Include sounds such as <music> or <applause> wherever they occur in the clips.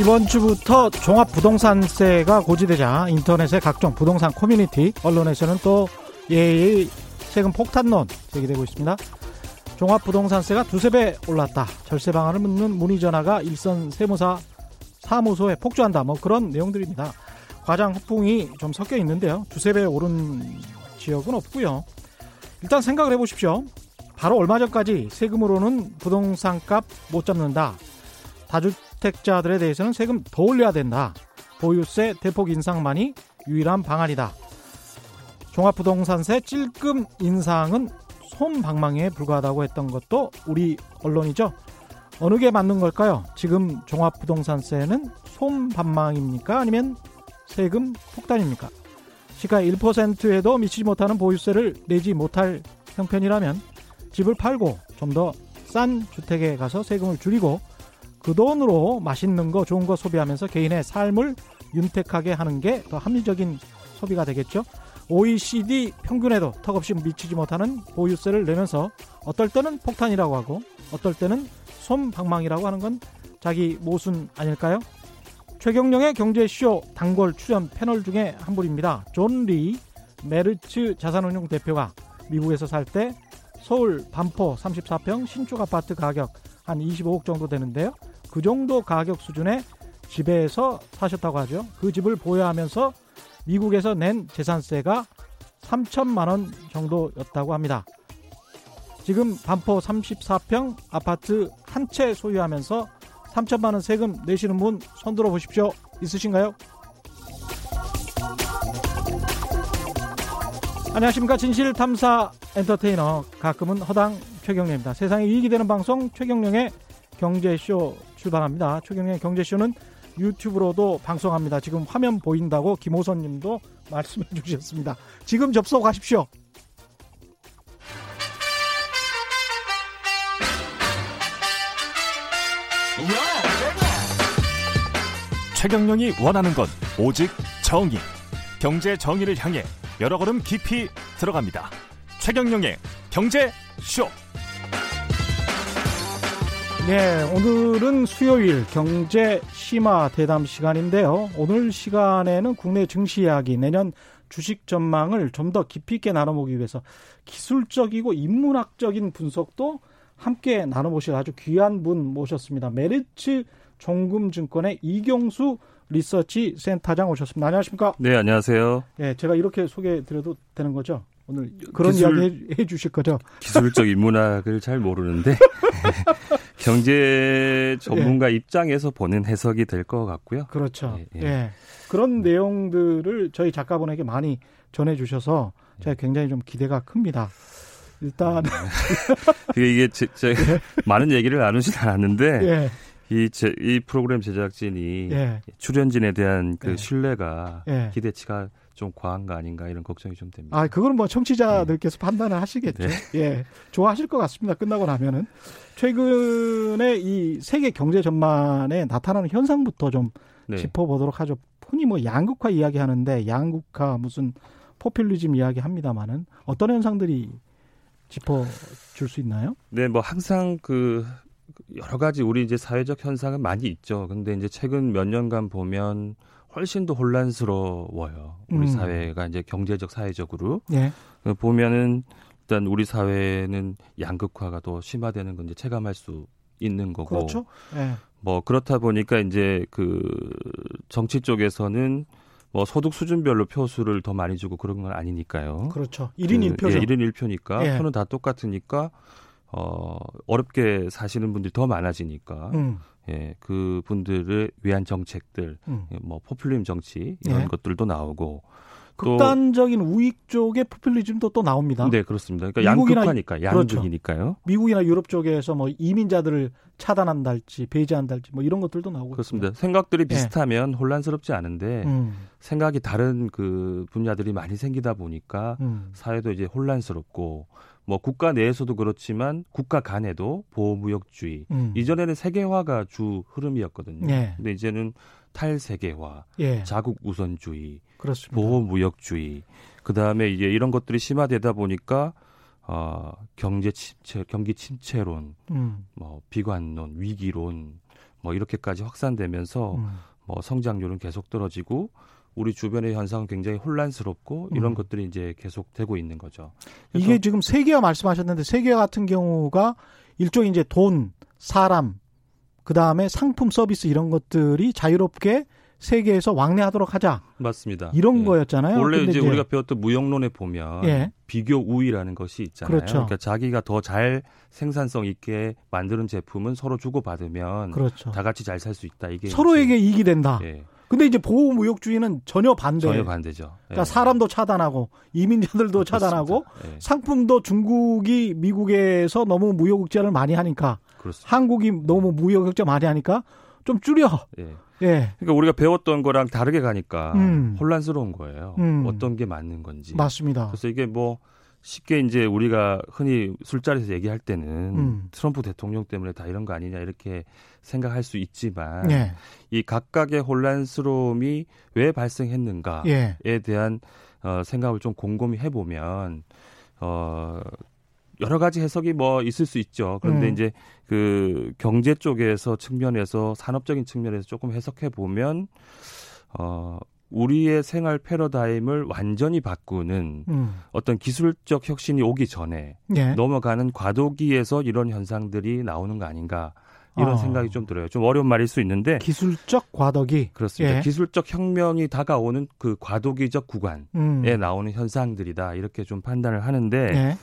이번 주부터 종합부동산세가 고지되자 인터넷의 각종 부동산 커뮤니티, 언론에서는 또 예의 세금 폭탄론 제기되고 있습니다. 종합부동산세가 두세 배 올랐다. 절세 방안을 묻는 문의 전화가 일선 세무사 사무소에 폭주한다. 뭐 그런 내용들입니다. 과장 후풍이 좀 섞여 있는데요. 두세 배 오른 지역은 없고요. 일단 생각을 해보십시오. 바로 얼마 전까지 세금으로는 부동산 값 못 잡는다. 다주 택자들에 대해서는 세금 더 올려야 된다. 보유세 대폭 인상만이 유일한 방안이다. 종합부동산세 찔끔 인상은 솜방망이에 불과하다고 했던 것도 우리 언론이죠. 어느 게 맞는 걸까요? 지금 종합부동산세는 솜방망입니까? 아니면 세금 폭탄입니까? 시가 1%에도 미치지 못하는 보유세를 내지 못할 형편이라면 집을 팔고 좀 더 싼 주택에 가서 세금을 줄이고 그 돈으로 맛있는 거 좋은 거 소비하면서 개인의 삶을 윤택하게 하는 게 더 합리적인 소비가 되겠죠. OECD 평균에도 턱없이 미치지 못하는 보유세를 내면서 어떨 때는 폭탄이라고 하고 어떨 때는 솜방망이라고 하는 건 자기 모순 아닐까요? 최경영의 경제쇼 단골 출연 패널 중에 한 분입니다. 존 리 메르츠 자산운용 대표가 미국에서 살 때 서울 반포 34평 신축 아파트 가격 한 25억 정도 되는데요. 그 정도 가격 수준의 집에서 사셨다고 하죠. 그 집을 보유하면서 미국에서 낸 재산세가 3천만 원 정도였다고 합니다. 지금 반포 34평 아파트 한 채 소유하면서 3천만 원 세금 내시는 분 손들어 보십시오. 있으신가요? 안녕하십니까 진실탐사 엔터테이너 가끔은 허당 최경련입니다. 세상에 이익이 되는 방송 최경령의 경제쇼 출발합니다. 최경령의 경제쇼는 유튜브로도 방송합니다. 지금 화면 보인다고 김호선 님도 말씀해 주셨습니다. 지금 접속하십시오. 최경령이 원하는 건 오직 정의. 경제 정의를 향해 여러 걸음 깊이 들어갑니다. 최경령의 경제 쇼. 네, 오늘은 수요일 경제 심화 대담 시간인데요. 오늘 시간에는 국내 증시 이야기, 내년 주식 전망을 좀 더 깊이 있게 나눠보기 위해서 기술적이고 인문학적인 분석도 함께 나눠보실 아주 귀한 분 모셨습니다. 메리츠 종금증권의 이경수 리서치 센터장 오셨습니다. 안녕하십니까? 네, 안녕하세요. 네, 제가 이렇게 소개해 드려도 되는 거죠? 오늘 그런 기술, 이야기 해, 해, 주실 거죠? 기술적 인문학을 잘 모르는데 <laughs> 경제 전문가 예. 입장에서 보는 해석이 될 것 같고요. 그렇죠. 예, 예. 예. 그런 내용들을 저희 작가분에게 많이 전해 주셔서 제가 굉장히 좀 기대가 큽니다. 일단 <laughs> 이게 제, 제 예. 많은 얘기를 나누진 않았는데 예. 이, 제, 이 프로그램 제작진이 예. 출연진에 대한 그 예. 신뢰가 예. 기대치가 좀 과한 거 아닌가 이런 걱정이 좀 됩니다. 아, 그거는 뭐 청취자들께서 네. 판단을 하시겠죠. 네. 예. 좋아하실 것 같습니다. 끝나고 나면은. 최근에 이 세계 경제 전반에 나타나는 현상부터 좀 네. 짚어보도록 하죠. 흔히 뭐 양극화 이야기 하는데 양극화 무슨 포퓰리즘 이야기 합니다만은 어떤 현상들이 짚어줄 수 있나요? 네, 뭐 항상 그 여러 가지 우리 이제 사회적 현상은 많이 있죠. 근데 이제 최근 몇 년간 보면 훨씬 더 혼란스러워요. 우리 음. 사회가 이제 경제적 사회적으로 예. 그 보면은 일단 우리 사회는 양극화가 더 심화되는 건 이제 체감할 수 있는 거고. 그렇죠. 예. 뭐 그렇다 보니까 이제 그 정치 쪽에서는 뭐 소득 수준별로 표수를 더 많이 주고 그런 건 아니니까요. 그렇죠. 1인 그, 1표죠. 예, 1인 1표니까 예. 표는 다 똑같으니까 어, 어렵게 사시는 분들이 더 많아지니까, 음. 예, 그 분들을 위한 정책들, 음. 예, 뭐, 포퓰리즘 정치, 이런 예. 것들도 나오고, 극단적인 우익 쪽의 포퓰리즘도 또 나옵니다. 네, 그렇습니다. 그러니까 양극화니까, 양극이니까요. 그렇죠. 미국이나 유럽 쪽에서 뭐 이민자들을 차단한달지, 배제한달지, 뭐 이런 것들도 나오고 그렇습니다. 있습니다. 생각들이 예. 비슷하면 네. 혼란스럽지 않은데 음. 생각이 다른 그 분야들이 많이 생기다 보니까 음. 사회도 이제 혼란스럽고 뭐 국가 내에서도 그렇지만 국가 간에도 보호무역주의 음. 이전에는 세계화가 주 흐름이었거든요. 네. 근데 이제는 탈세계화, 예. 자국 우선주의, 그렇습니다. 보호무역주의, 그 다음에 이제 이런 것들이 심화되다 보니까 어, 경제 침체, 경기 침체론, 음. 뭐 비관론, 위기론, 뭐 이렇게까지 확산되면서 음. 뭐 성장률은 계속 떨어지고 우리 주변의 현상은 굉장히 혼란스럽고 이런 음. 것들이 이제 계속되고 있는 거죠. 이게 지금 세계화 말씀하셨는데 세계화 같은 경우가 일종의 이제 돈, 사람, 그 다음에 상품 서비스 이런 것들이 자유롭게 세계에서 왕래하도록 하자. 맞습니다. 이런 예. 거였잖아요. 원래 이제, 이제, 우리가 배웠던 무역론에 보면 예. 비교 우위라는 것이 있잖아요. 그렇죠. 그러니까 자기가 더 잘 생산성 있게 만드는 제품은 서로 주고받으면 그렇죠. 다 같이 잘 살 수 있다. 이게 서로에게 이익이 된다. 예. 근데 이제 보호무역주의는 전혀 반대. 전혀 반대죠. 그러니까 예. 사람도 차단하고 이민자들도 차단하고 예. 상품도 중국이 미국에서 너무 무역 흑자를 많이 하니까 그렇습니다. 한국이 너무 무역 흑자 많이 하니까 좀 줄여. 예. 예. 그러니까 우리가 배웠던 거랑 다르게 가니까 음. 혼란스러운 거예요. 음. 어떤 게 맞는 건지. 맞습니다. 그래서 이게 뭐 쉽게 이제 우리가 흔히 술자리에서 얘기할 때는 음. 트럼프 대통령 때문에 다 이런 거 아니냐 이렇게 생각할 수 있지만 예. 이 각각의 혼란스러움이 왜 발생했는가에 예. 대한 어, 생각을 좀 곰곰이 해보면 어, 여러 가지 해석이 뭐 있을 수 있죠. 그런데 음. 이제 그 경제 쪽에서 측면에서 산업적인 측면에서 조금 해석해 보면 어 우리의 생활 패러다임을 완전히 바꾸는 음. 어떤 기술적 혁신이 오기 전에 예. 넘어가는 과도기에서 이런 현상들이 나오는 거 아닌가 이런 어. 생각이 좀 들어요. 좀 어려운 말일 수 있는데 기술적 과도기 그렇습니다. 예. 기술적 혁명이 다가오는 그 과도기적 구간에 음. 나오는 현상들이다 이렇게 좀 판단을 하는데 예.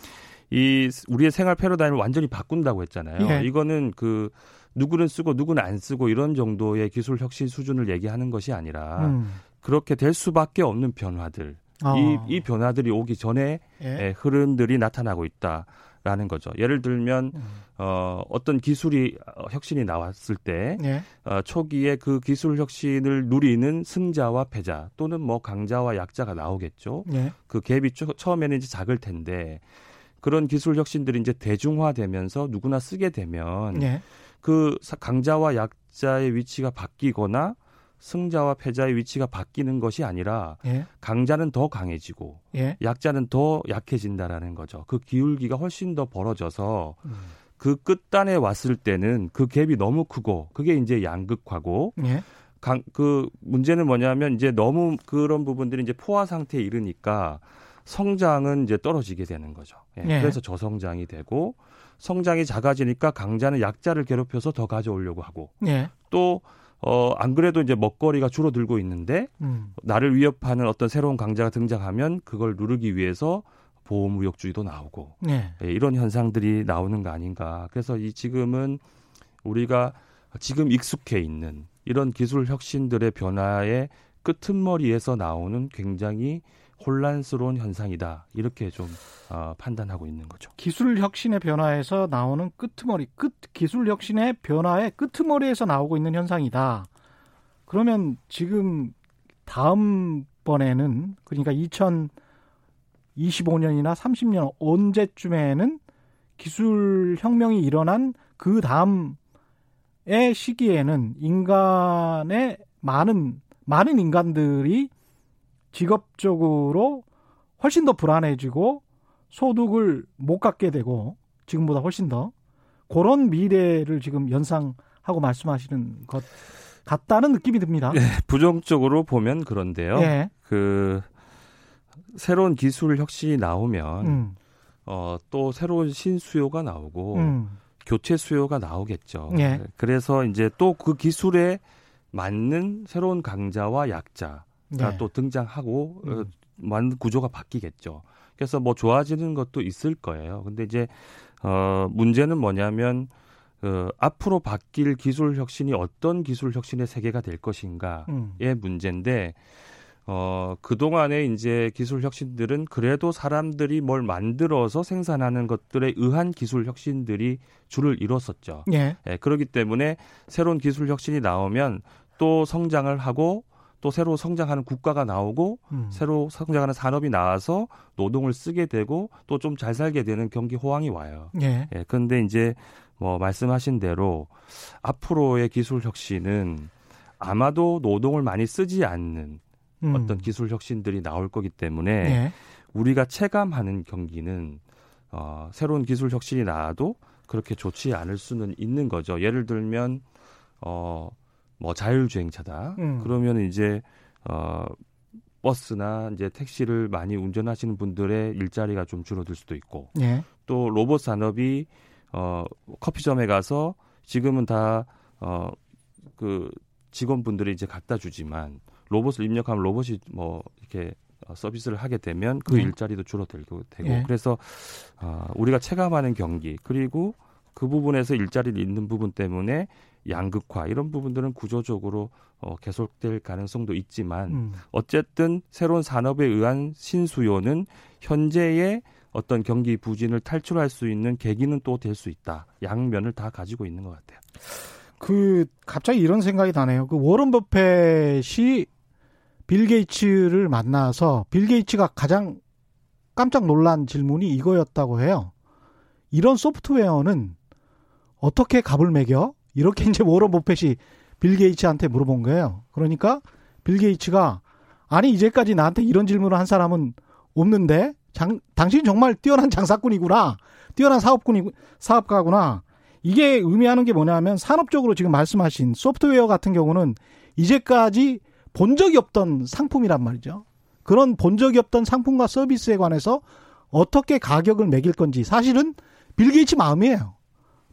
이 우리의 생활 패러다임을 완전히 바꾼다고 했잖아요. 예. 이거는 그 누구는 쓰고 누구는 안 쓰고 이런 정도의 기술 혁신 수준을 얘기하는 것이 아니라 음. 그렇게 될 수밖에 없는 변화들. 아. 이, 이 변화들이 오기 전에 예. 흐름들이 나타나고 있다. 라는 거죠. 예를 들면 음. 어, 어떤 기술이 어, 혁신이 나왔을 때 예. 어, 초기에 그 기술 혁신을 누리는 승자와 패자 또는 뭐 강자와 약자가 나오겠죠. 예. 그 갭이 처, 처음에는 이제 작을 텐데 그런 기술 혁신들이 이제 대중화되면서 누구나 쓰게 되면 예. 그 강자와 약자의 위치가 바뀌거나 승자와 패자의 위치가 바뀌는 것이 아니라 예. 강자는 더 강해지고 예. 약자는 더 약해진다라는 거죠. 그 기울기가 훨씬 더 벌어져서 음. 그 끝단에 왔을 때는 그 갭이 너무 크고 그게 이제 양극화고 예. 강, 그 문제는 뭐냐면 이제 너무 그런 부분들이 이제 포화 상태에 이르니까 성장은 이제 떨어지게 되는 거죠. 예. 예. 그래서 저성장이 되고 성장이 작아지니까 강자는 약자를 괴롭혀서 더 가져오려고 하고 예. 또 어, 안 그래도 이제 먹거리가 줄어들고 있는데, 음. 나를 위협하는 어떤 새로운 강자가 등장하면 그걸 누르기 위해서 보호무역주의도 나오고, 예. 예, 이런 현상들이 나오는 거 아닌가. 그래서 이 지금은 우리가 지금 익숙해 있는 이런 기술 혁신들의 변화의 끄트머리에서 나오는 굉장히 혼란스러운 현상이다 이렇게 좀 어, 판단하고 있는 거죠. 기술 혁신의 변화에서 나오는 끄트머리, 끝 기술 혁신의 변화의 끄트머리에서 나오고 있는 현상이다. 그러면 지금 다음 번에는 그러니까 2025년이나 30년 언제쯤에는 기술 혁명이 일어난 그 다음의 시기에는 인간의 많은 많은 인간들이 직업적으로 훨씬 더 불안해지고 소득을 못 갖게 되고 지금보다 훨씬 더 그런 미래를 지금 연상하고 말씀하시는 것 같다는 느낌이 듭니다. 네, 부정적으로 보면 그런데요. 네. 그 새로운 기술 혁신이 나오면 음. 어, 또 새로운 신수요가 나오고 음. 교체 수요가 나오겠죠. 네. 그래서 이제 또 그 기술에 맞는 새로운 강자와 약자 네. 또 등장하고 음. 어, 많은 구조가 바뀌겠죠. 그래서 뭐 좋아지는 것도 있을 거예요. 근데 이제 어 문제는 뭐냐면 그 앞으로 바뀔 기술 혁신이 어떤 기술 혁신의 세계가 될 것인가의 음. 문제인데 어 그동안에 이제 기술 혁신들은 그래도 사람들이 뭘 만들어서 생산하는 것들에 의한 기술 혁신들이 줄을 이뤘었죠. 예. 예 그렇기 때문에 새로운 기술 혁신이 나오면 또 성장을 하고 또 새로 성장하는 국가가 나오고 음. 새로 성장하는 산업이 나와서 노동을 쓰게 되고 또 좀 잘 살게 되는 경기 호황이 와요. 예. 예. 그런데 이제 뭐 말씀하신 대로 앞으로의 기술 혁신은 아마도 노동을 많이 쓰지 않는 음. 어떤 기술 혁신들이 나올 거기 때문에 예. 우리가 체감하는 경기는 어, 새로운 기술 혁신이 나와도 그렇게 좋지 않을 수는 있는 거죠. 예를 들면 어 뭐 자율주행차다. 음. 그러면 이제 어 버스나 이제 택시를 많이 운전하시는 분들의 일자리가 좀 줄어들 수도 있고 예. 또 로봇 산업이 어 커피점에 가서 지금은 다어그 직원분들이 이제 갖다 주지만 로봇을 입력하면 로봇이 뭐 이렇게 어, 서비스를 하게 되면 그 네. 일자리도 줄어들고 되고 네. 그래서 어, 우리가 체감하는 경기 그리고 그 부분에서 일자리를 잃는 부분 때문에 양극화 이런 부분들은 구조적으로 어, 계속될 가능성도 있지만 음. 어쨌든 새로운 산업에 의한 신수요는 현재의 어떤 경기 부진을 탈출할 수 있는 계기는 또 될 수 있다. 양면을 다 가지고 있는 것 같아요. 그 갑자기 이런 생각이 나네요. 그 워런 버펫이 빌 게이츠를 만나서 빌 게이츠가 가장 깜짝 놀란 질문이 이거였다고 해요. 이런 소프트웨어는 어떻게 값을 매겨? 이렇게 이제 워런 버펫이 빌 게이츠한테 물어본 거예요. 그러니까 빌 게이츠가 아니 이제까지 나한테 이런 질문을 한 사람은 없는데 장, 당신 정말 뛰어난 장사꾼이구나. 뛰어난 사업꾼이 사업가구나. 이게 의미하는 게 뭐냐면 산업적으로 지금 말씀하신 소프트웨어 같은 경우는 이제까지 본 적이 없던 상품이란 말이죠. 그런 본 적이 없던 상품과 서비스에 관해서 어떻게 가격을 매길 건지 사실은 빌 게이츠 마음이에요.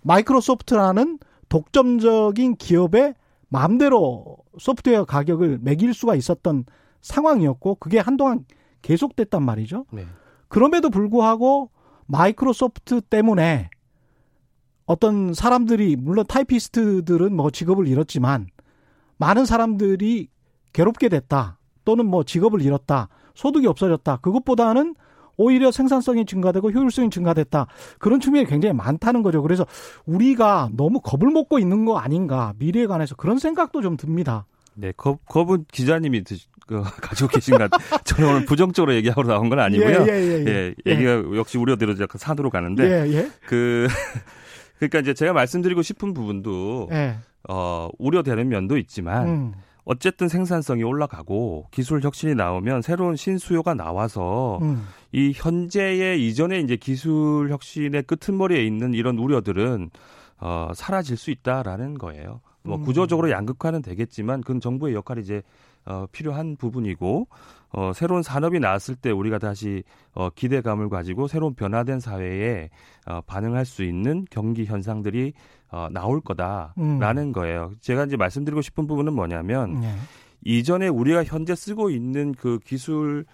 마이크로소프트라는 독점적인 기업의 마음대로 소프트웨어 가격을 매길 수가 있었던 상황이었고 그게 한동안 계속됐단 말이죠. 네. 그럼에도 불구하고 마이크로소프트 때문에 어떤 사람들이 물론 타이피스트들은 뭐 직업을 잃었지만 많은 사람들이 괴롭게 됐다. 또는 뭐 직업을 잃었다. 소득이 없어졌다. 그것보다는 오히려 생산성이 증가되고 효율성이 증가됐다. 그런 측면이 굉장히 많다는 거죠. 그래서 우리가 너무 겁을 먹고 있는 거 아닌가. 미래에 관해서 그런 생각도 좀 듭니다. 네, 겁, 겁은 기자님이 드, 그, <laughs> 가지고 계신 것. 저는 오늘 부정적으로 얘기하러 나온 건 아니고요. 예, 예, 예, 예. 예 얘기가 역시 우려대로 약간 산으로 가는데. 예, 예. 그, <laughs> 그러니까 이제 제가 말씀드리고 싶은 부분도, 예. 어, 우려되는 면도 있지만, 음. 어쨌든 생산성이 올라가고 기술 혁신이 나오면 새로운 신수요가 나와서 음. 이 현재의 이전에 이제 기술 혁신의 끄트머리에 있는 이런 우려들은 어, 사라질 수 있다라는 거예요. 뭐 음. 구조적으로 양극화는 되겠지만 그건 정부의 역할이 이제 어, 필요한 부분이고 어, 새로운 산업이 나왔을 때 우리가 다시 어, 기대감을 가지고 새로운 변화된 사회에 어, 반응할 수 있는 경기 현상들이 어, 나올 거다라는 음. 거예요. 제가 이제 말씀드리고 싶은 부분은 뭐냐면 네. 이전에 우리가 현재 쓰고 있는 그 기술의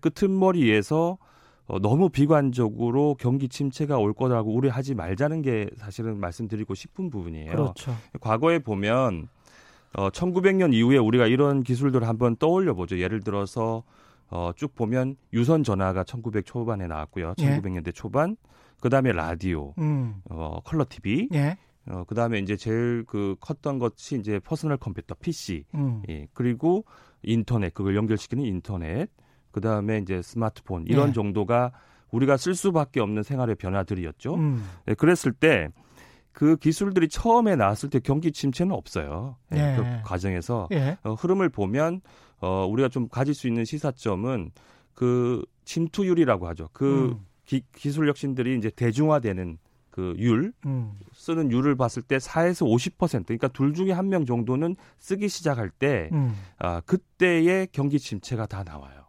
끄트머리에서 어, 너무 비관적으로 경기 침체가 올 거라고 우려하지 말자는 게 사실은 말씀드리고 싶은 부분이에요. 그렇죠. 과거에 보면 어, 1900년 이후에 우리가 이런 기술들을 한번 떠올려 보죠. 예를 들어서 어, 쭉 보면 유선 전화가 1900 초반에 나왔고요. 1900년대 예. 초반. 그다음에 라디오, 음. 어, 컬러 TV. 예. 어, 그다음에 이제 제일 그 컸던 것이 이제 퍼스널 컴퓨터 PC. 음. 예. 그리고 인터넷 그걸 연결시키는 인터넷. 그다음에 이제 스마트폰 이런 예. 정도가 우리가 쓸 수밖에 없는 생활의 변화들이었죠. 음. 예, 그랬을 때 그 기술들이 처음에 나왔을 때 경기 침체는 없어요. 예. 그 과정에서 예. 어, 흐름을 보면 어, 우리가 좀 가질 수 있는 시사점은 그 침투율이라고 하죠. 그 음. 기, 기술 혁신들이 이제 대중화되는 그 율, 음. 쓰는 율을 봤을 때 4에서 50%, 그러니까 둘 중에 한 명 정도는 쓰기 시작할 때, 음. 아, 그때의 경기 침체가 다 나와요.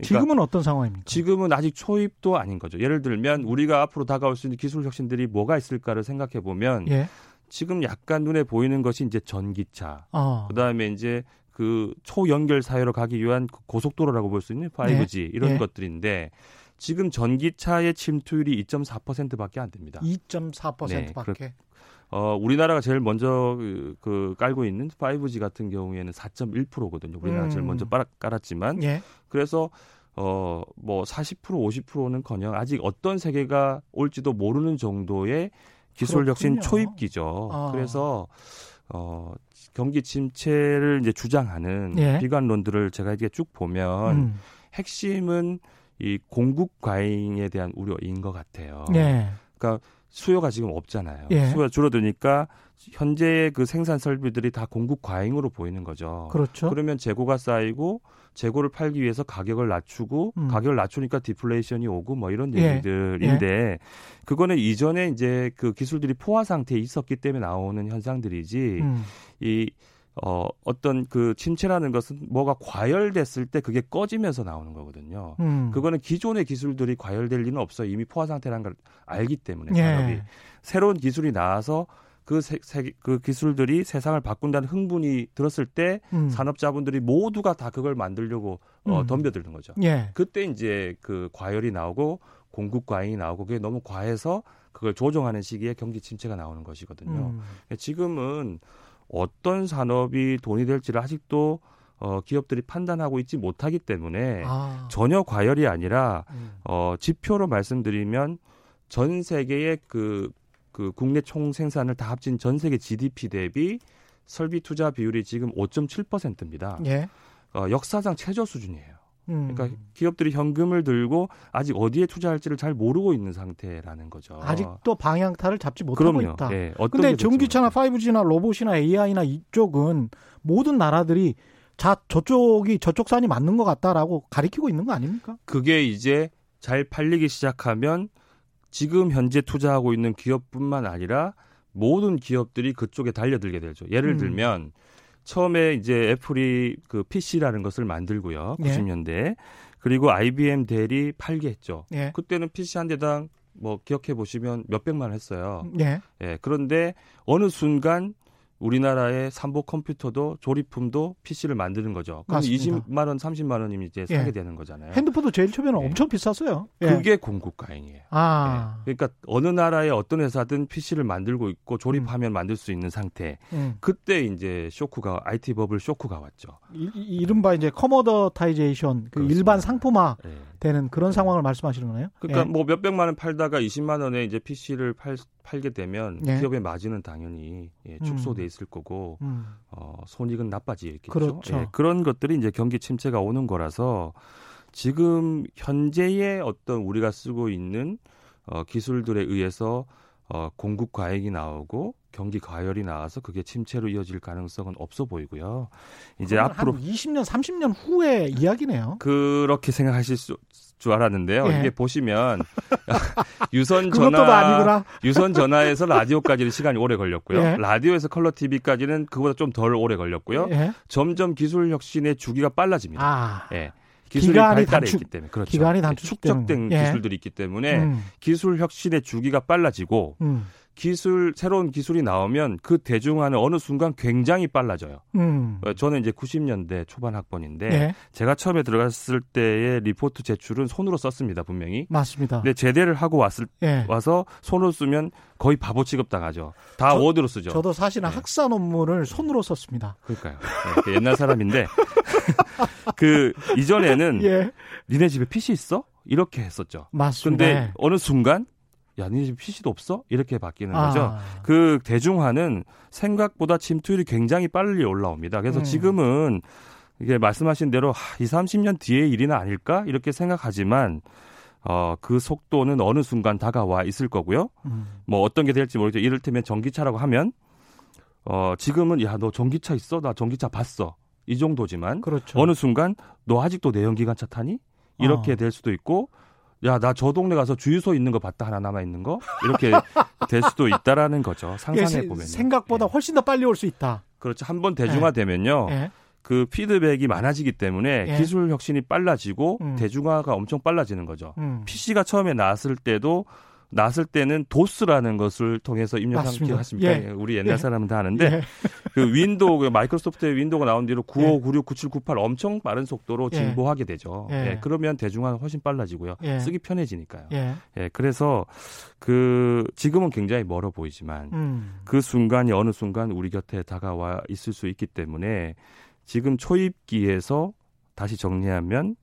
그러니까 지금은 어떤 상황입니까? 지금은 아직 초입도 아닌 거죠. 예를 들면 우리가 앞으로 다가올 수 있는 기술 혁신들이 뭐가 있을까를 생각해 보면 예. 지금 약간 눈에 보이는 것이 이제 전기차, 어. 그다음에 이제 그 초연결 사회로 가기 위한 그 고속도로라고 볼 수 있는 5G 예. 이런 예. 것들인데 지금 전기차의 침투율이 2.4%밖에 안 됩니다. 2.4%밖에. 네, 어, 우리나라가 제일 먼저 그, 그 깔고 있는 5G 같은 경우에는 4.1%거든요. 우리나라가 음. 제일 먼저 빨아, 깔았지만. 예. 그래서 어, 뭐 40% 50%는 커녕 아직 어떤 세계가 올지도 모르는 정도의 기술 혁신 초입기죠. 아. 그래서 어, 경기 침체를 이제 주장하는 예. 비관론들을 제가 이게 쭉 보면 음. 핵심은 이 공급 과잉에 대한 우려인 것 같아요. 예. 그러니까 수요가 지금 없잖아요. 예. 수요가 줄어드니까 현재의 그 생산 설비들이 다 공급 과잉으로 보이는 거죠. 그렇죠. 그러면 재고가 쌓이고 재고를 팔기 위해서 가격을 낮추고 음. 가격을 낮추니까 디플레이션이 오고 뭐 이런 예. 얘기들인데 예. 그거는 이전에 이제 그 기술들이 포화 상태에 있었기 때문에 나오는 현상들이지 음. 이 어, 어떤 그 침체라는 것은 뭐가 과열됐을 때 그게 꺼지면서 나오는 거거든요. 음. 그거는 기존의 기술들이 과열될 리는 없어요. 이미 포화 상태라는 걸 알기 때문에 산업이. 예. 새로운 기술이 나와서 그, 세, 세, 그 기술들이 세상을 바꾼다는 흥분이 들었을 때 음. 산업자분들이 모두가 다 그걸 만들려고 어, 음. 덤벼드는 거죠. 예. 그때 이제 그 과열이 나오고 공급 과잉이 나오고 그게 너무 과해서 그걸 조정하는 시기에 경기 침체가 나오는 것이거든요. 음. 지금은 어떤 산업이 돈이 될지를 아직도 어, 기업들이 판단하고 있지 못하기 때문에 아. 전혀 과열이 아니라 음. 어, 지표로 말씀드리면 전 세계의 그, 그 국내 총 생산을 다 합친 전 세계 GDP 대비 설비 투자 비율이 지금 5.7%입니다. 예. 어, 역사상 최저 수준이에요. 음. 그러니까 기업들이 현금을 들고 아직 어디에 투자할지를 잘 모르고 있는 상태라는 거죠. 아직도 방향타를 잡지 못하고 그럼요. 있다. 네. 근데 전기차나 5G나 로봇이나 AI나 이쪽은 모든 나라들이 자 저쪽이 저쪽 산이 맞는 것 같다라고 가리키고 있는 거 아닙니까? 그게 이제 잘 팔리기 시작하면 지금 현재 투자하고 있는 기업뿐만 아니라 모든 기업들이 그쪽에 달려들게 되죠. 예를 음. 들면 처음에 이제 애플이 그 PC라는 것을 만들고요. 90년대. 예. 그리고 IBM 델이 팔게 했죠. 예. 그때는 PC 한 대당 뭐 기억해 보시면 몇백만 원 했어요. 예. 예. 그런데 어느 순간 우리나라의 삼보 컴퓨터도 조립품도 PC를 만드는 거죠. 그럼 맞습니다. 20만 원, 30만 원이면 이제 사게 예. 되는 거잖아요. 핸드폰도 제일 처음에는 예. 엄청 비쌌어요. 예. 그게 공급 과잉이에요. 아. 예. 그러니까 어느 나라의 어떤 회사든 PC를 만들고 있고 조립하면 음. 만들 수 있는 상태. 음. 그때 이제 쇼크가 IT 버블 쇼크가 왔죠. 이, 른바 이제 commoditization 그 일반 상품화 예. 되는 그런 네. 상황을 말씀하시는 거네요. 그러니까 뭐 몇백만 원 팔다가 20만 원에 이제 PC를 팔 팔게 되면 예. 기업의 마진은 당연히 예, 축소돼 음. 있을 거고 음. 어, 손익은 나빠지겠죠. 그렇죠. 예, 그런 것들이 이제 경기 침체가 오는 거라서 지금 현재의 어떤 우리가 쓰고 있는 어, 기술들에 의해서 어, 공급 과잉이 나오고 경기 과열이 나와서 그게 침체로 이어질 가능성은 없어 보이고요. 이제 앞으로 20년, 30년 후의 이야기네요. 그렇게 생각하실 수, 줄 알았는데요. 예. 이게 보시면 <laughs> 유선 전화 유선 전화에서 라디오까지는 시간이 오래 걸렸고요. 예. 라디오에서 컬러 TV까지는 그보다 좀 덜 오래 걸렸고요. 예. 점점 기술 혁신의 주기가 빨라집니다. 아. 예. 기술이 발달해 단축, 있기 때문에 그렇죠. 기간이 단축 축적된 예. 기술들이 있기 때문에 음. 기술 혁신의 주기가 빨라지고 음. 기술 새로운 기술이 나오면 그 대중화는 어느 순간 굉장히 빨라져요. 음. 어, 저는 이제 90년대 초반 학번인데 네. 제가 처음에 들어갔을 때의 리포트 제출은 손으로 썼습니다 분명히. 맞습니다. 근데 제대를 하고 왔을 네. 와서 손으로 쓰면 거의 바보 취급당하죠. 다 저, 워드로 쓰죠. 저도 사실은 네. 학사 논문을 손으로 썼습니다. 그러니까요. 네, 그 옛날 사람인데 <laughs> 그 이전에는 예. 니네 집에 PC 있어? 이렇게 했었죠. 맞습니다. 근데 어느 순간 야, 니네 집 PC도 없어? 이렇게 바뀌는 아. 거죠. 그 대중화는 생각보다 침투율이 굉장히 빨리 올라옵니다. 그래서 음. 지금은 이게 말씀하신 대로 하, 2, 30년 뒤의 일이나 아닐까? 이렇게 생각하지만 어, 그 속도는 어느 순간 다가와 있을 거고요. 음. 뭐 어떤 게 될지 모르죠. 이를테면 전기차라고 하면 어, 지금은 야, 너 전기차 있어? 나 전기차 봤어. 이 정도지만 그렇죠. 어느 순간 너 아직도 내연기관차 타니? 이렇게 어. 될 수도 있고 야, 나 저 동네 가서 주유소 있는 거 봤다 하나 남아 있는 거 이렇게 <laughs> 될 수도 있다라는 거죠. 상상해 보면 생각보다 예. 훨씬 더 빨리 올 수 있다. 그렇죠. 한 번 대중화되면요. 예. 예. 그 피드백이 많아지기 때문에 예. 기술 혁신이 빨라지고 음. 대중화가 엄청 빨라지는 거죠. 음. PC가 처음에 나왔을 때도 나왔을 때는 도스라는 것을 통해서 입력한 기억하십니까? 예. 우리 옛날 예. 사람은 다 아는데 예. <laughs> 그 윈도우 그 마이크로소프트의 윈도우가 나온 뒤로 95, 96, 97, 98 엄청 빠른 속도로 예. 진보하게 되죠. 예. 예. 그러면 대중화는 훨씬 빨라지고요. 쓰기 편해지니까요. 예. 그래서 그 지금은 굉장히 멀어 보이지만 음. 그 순간이 어느 순간 우리 곁에 다가와 있을 수 있기 때문에 지금 초입기에서 다시 정리하면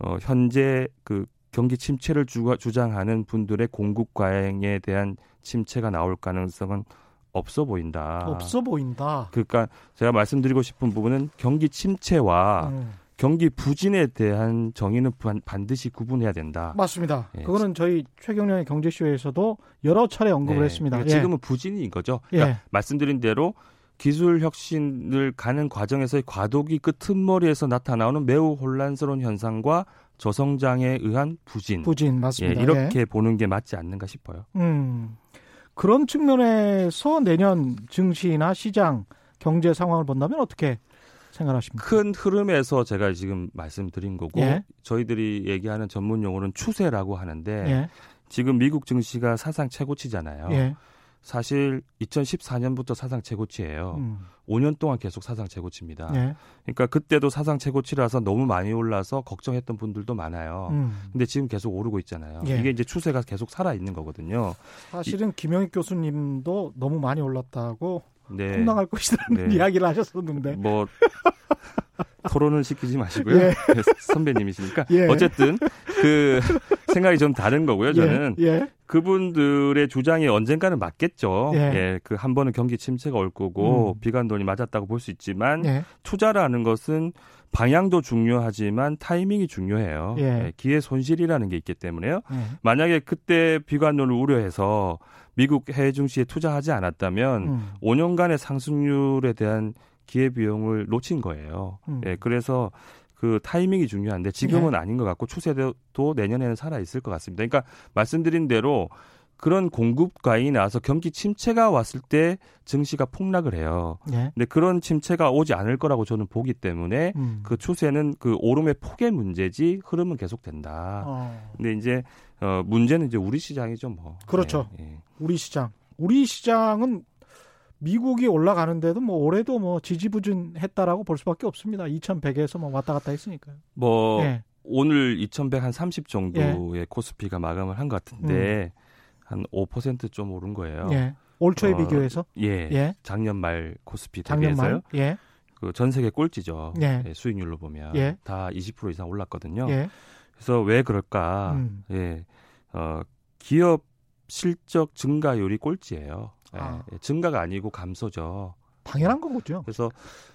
어 현재 그 경기 침체를 주, 주장하는 분들의 공급 과잉에 대한 침체가 나올 가능성은 없어 보인다. 없어 보인다. 그러니까 제가 말씀드리고 싶은 부분은 경기 침체와 음. 경기 부진에 대한 정의는 반드시 구분해야 된다. 맞습니다. 예. 그거는 저희 최경련의 경제쇼에서도 여러 차례 언급을 예. 했습니다. 그러니까 예. 지금은 부진인 거죠. 그러니까 예. 말씀드린 대로 기술 혁신을 가는 과정에서의 과도기 끄트머리에서 나타나오는 매우 혼란스러운 현상과 저성장에 의한 부진. 부진 맞습니다. 예, 이렇게 보는 게 맞지 않는가 싶어요. 음. 그런 측면에서 내년 증시나 시장 경제 상황을 본다면 어떻게 생각하십니까? 큰 흐름에서 제가 지금 말씀드린 거고 예. 저희들이 얘기하는 전문 용어는 추세라고 하는데 예. 지금 미국 증시가 사상 최고치잖아요. 예. 사실 2014년부터 사상 최고치예요. 음. 5년 동안 계속 사상 최고치입니다. 예. 그러니까 그때도 사상 최고치라서 너무 많이 올라서 걱정했던 분들도 많아요. 음. 근데 지금 계속 오르고 있잖아요. 예. 이게 이제 추세가 계속 살아 있는 거거든요. 사실은 이, 김영익 교수님도 너무 많이 올랐다고 네. 폭락할 것이라는 네. 이야기를 하셨었는데. 뭐 토론을 시키지 마시고요. 예. 선배님이시니까. 예. 어쨌든 그 생각이 좀 다른 거고요. 저는 예. 예. 그분들의 주장이 언젠가는 맞겠죠. 예. 예. 그 한 번은 경기 침체가 올 거고 음. 비관론이 맞았다고 볼 수 있지만 예. 투자라는 것은 방향도 중요하지만 타이밍이 중요해요. 예. 예 기회 손실이라는 게 있기 때문에요. 만약에 그때 비관론을 우려해서 미국 해외 증시에 투자하지 않았다면 음. 5년간의 상승률에 대한 기회 비용을 놓친 거예요. 음. 예, 그래서 그 타이밍이 중요한데 지금은 예. 아닌 것 같고 추세도 내년에는 살아 있을 것 같습니다. 그러니까 말씀드린 대로 그런 공급 과잉이 나와서 경기 침체가 왔을 때 증시가 폭락을 해요. 예. 근데 그런 침체가 오지 않을 거라고 저는 보기 때문에 음. 그 추세는 그 오름의 폭의 문제지 흐름은 계속 된다. 어. 근데 이제 어 문제는 이제 우리 시장이죠, 뭐. 그렇죠. 예, 예. 우리 시장. 우리 시장은 미국이 올라가는데도 뭐 올해도 뭐 지지부진했다라고 볼 수밖에 없습니다. 2,100에서 뭐 왔다 갔다 했으니까요. 뭐 예. 오늘 2,100한30 정도의 예. 코스피가 마감을 한 것 같은데 음. 한 5%좀 오른 거예요. 예. 올 초에 어, 비교해서? 예. 예. 작년 말 코스피 작년 대비해서요. 말? 예. 그 전 세계 꼴찌죠. 예. 예. 수익률로 보면 예. 다 20% 이상 올랐거든요. 예. 그래서 왜 그럴까? 음. 예. 어, 기업 실적 증가율이 꼴찌예요. 예, 아. 예, 증가가 아니고 감소죠. 당연한 거죠. 그래서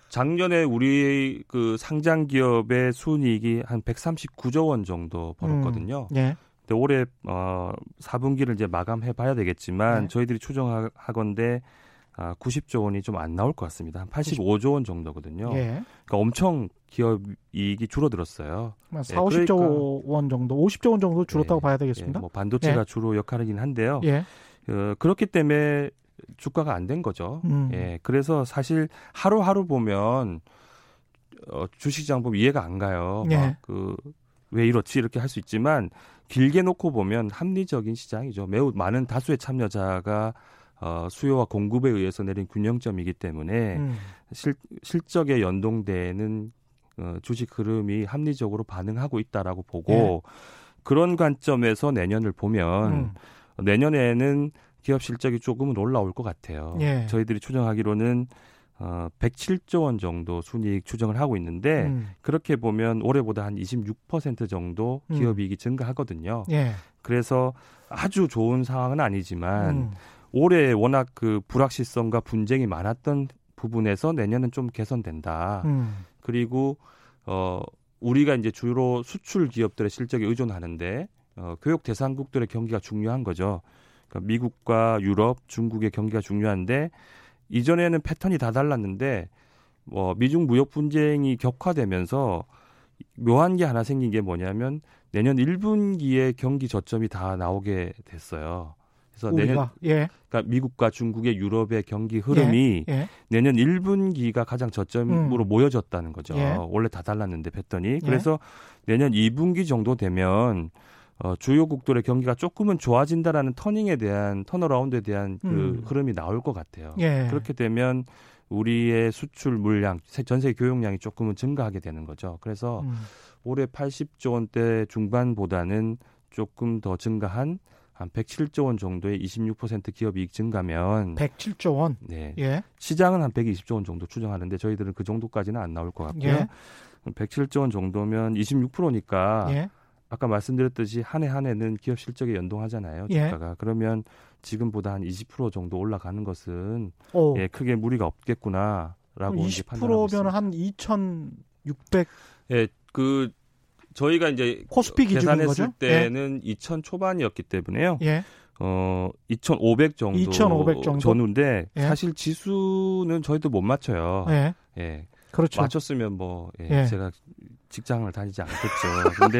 작년에 우리 그 상장 기업의 순이익이 한 139조 원 정도 벌었거든요. 음, 예. 근데 올해 어 4분기를 이제 마감해 봐야 되겠지만 예. 저희들이 추정하건데 아, 90조 원이 좀 안 나올 것 같습니다. 한 85조 원 정도거든요. 예. 그러니까 엄청 기업 이익이 줄어들었어요. 4, 50조 그러니까, 원 정도, 50조 원 정도 줄었다고 예, 봐야 되겠습니다. 예, 뭐 반도체가 예. 주로 역할이긴 한데요. 예. 어, 그렇기 때문에 주가가 안 된 거죠. 음. 예. 그래서 사실 하루하루 보면 어, 주식시장 보면 이해가 안 가요. 예. 그왜 이렇지 이렇게 할 수 있지만 길게 놓고 보면 합리적인 시장이죠. 매우 많은 다수의 참여자가 어, 수요와 공급에 의해서 내린 균형점이기 때문에 음. 실, 실적에 연동되는 어, 주식 흐름이 합리적으로 반응하고 있다라고 보고 예. 그런 관점에서 내년을 보면 음. 내년에는 기업 실적이 조금은 올라올 것 같아요. 예. 저희들이 추정하기로는 어, 107조 원 정도 순이익 추정을 하고 있는데 음. 그렇게 보면 올해보다 한 26% 정도 음. 기업 이익이 증가하거든요. 예. 그래서 아주 좋은 상황은 아니지만 음. 올해 워낙 그 불확실성과 분쟁이 많았던 부분에서 내년은 좀 개선된다. 음. 그리고 어 우리가 이제 주로 수출 기업들의 실적에 의존하는데 어 교육 대상국들의 경기가 중요한 거죠. 그러니까 미국과 유럽, 중국의 경기가 중요한데 이전에는 패턴이 다 달랐는데 뭐 미중 무역 분쟁이 격화되면서 묘한 게 하나 생긴 게 뭐냐면 내년 1분기에 경기 저점이 다 나오게 됐어요. 그래서 우리가? 내년 예. 그러니까 미국과 중국의 유럽의 경기 흐름이 예. 예. 내년 1분기가 가장 저점으로 음. 모여졌다는 거죠. 예. 원래 다 달랐는데 패턴이. 예. 그래서 내년 2분기 정도 되면 어, 주요국들의 경기가 조금은 좋아진다라는 터닝에 대한 턴어라운드에 대한 그 음. 흐름이 나올 것 같아요. 예. 그렇게 되면 우리의 수출 물량, 전 세계 교역량이 조금은 증가하게 되는 거죠. 그래서 음. 올해 80조 원대 중반보다는 조금 더 증가한 한 107조 원 정도의 26% 기업 이익 증가면 107조 원. 네. 예. 시장은 한 120조 원 정도 추정하는데 저희들은 그 정도까지는 안 나올 것 같고요. 예. 107조 원 정도면 26%니까 예. 아까 말씀드렸듯이 한 해 한 해는 기업 실적에 연동하잖아요. 예. 주가가. 예. 그러면 지금보다 한 20% 정도 올라가는 것은 예, 크게 무리가 없겠구나라고 이제 판단하고 있습니다. 20%면 한 2,600. 예, 그 저희가 이제 코스피 계산했을 거죠? 때는 예. 2000 초반이었기 때문에요. 예. 어, 2,500 정도, 2,500 정도? 전후인데 예. 사실 지수는 저희도 못 맞춰요. 예. 예. 그렇죠. 맞췄으면 뭐 예, 예. 제가 직장을 다니지 않겠죠. 근데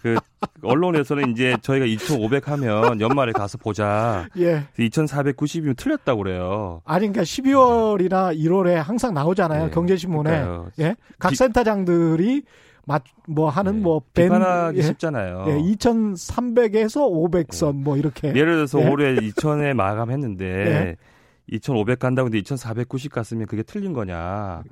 그 언론에서는 이제 저희가 2,500 하면 연말에 가서 보자. 예. 2,490이면 틀렸다고 그래요. 아니 그러니까 12월이나 1월에 항상 나오잖아요. 예. 경제신문에. 그러니까요. 예. 각 기, 센터장들이 뭐 하는 네. 뭐 비판하기 예. 쉽잖아요. 예, 2,300에서 500선 네. 뭐 이렇게. 예를 들어서 예. 올해 2,000에 마감했는데 예. 2,500 간다고 근데 2,490 갔으면 그게 틀린 거냐.